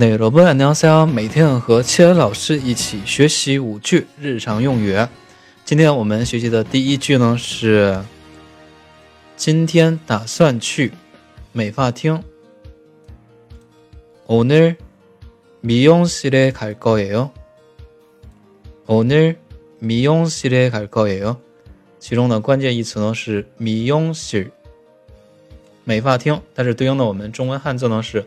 那여러분안녕하세요每天和切恩老师一起学习五句日常用语。今天我们学习的第一句呢是：今天打算去美发厅。오늘미용실에갈거예 요。 오늘미용실에갈거예 요。 其中的关键义词呢是미용 실， 美发厅，但是对应的我们中文汉字呢是。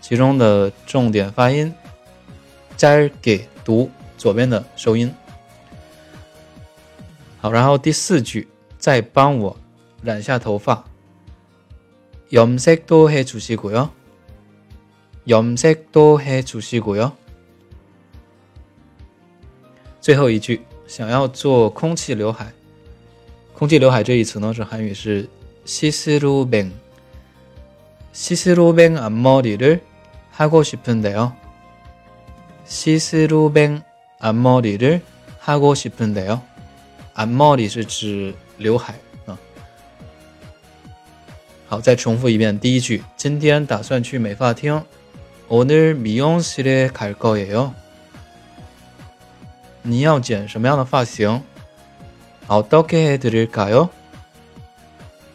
其中的重点发音，摘给读左边的收音。好，然后第四句，再帮我染下头发。염색도해주시고 요， 염색도해주시고 요。 最后一句，想要做空气刘海。空气刘海这一词呢，是韩语是시스루뱅시스루뱅앞머리를 하고 싶은데요. 시스루뱅 앞머리를 하고 싶은데요. 앞머리 是指刘海啊。好，再重复一遍第一句。今天打算去美发厅。 오늘 미용실에 갈 거예요. 你要剪什么样的发型? 어떻게 해드릴까요?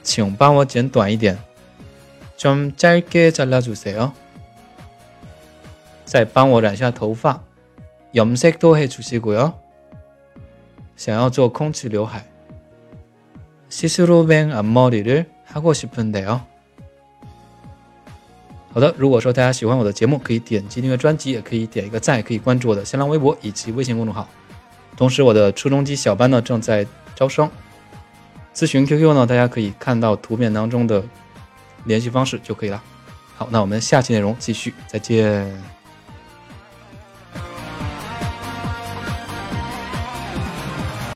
请帮我剪短一点。좀 짧게 잘라주세요. 再帮我染下头发，염색도해주시고 요。 想要做空气刘海，시스루뱅앞머리를하고싶은데 요。 好的，如果说大家喜欢我的节目，可以点击订阅专辑，也可以点一个赞，可以关注我的新浪微博以及微信公众号。同时，我的初中级小班呢正在招生，咨询 QQ 呢，大家可以看到图片当中的联系方式就可以了。好，那我们下期内容继续，再见。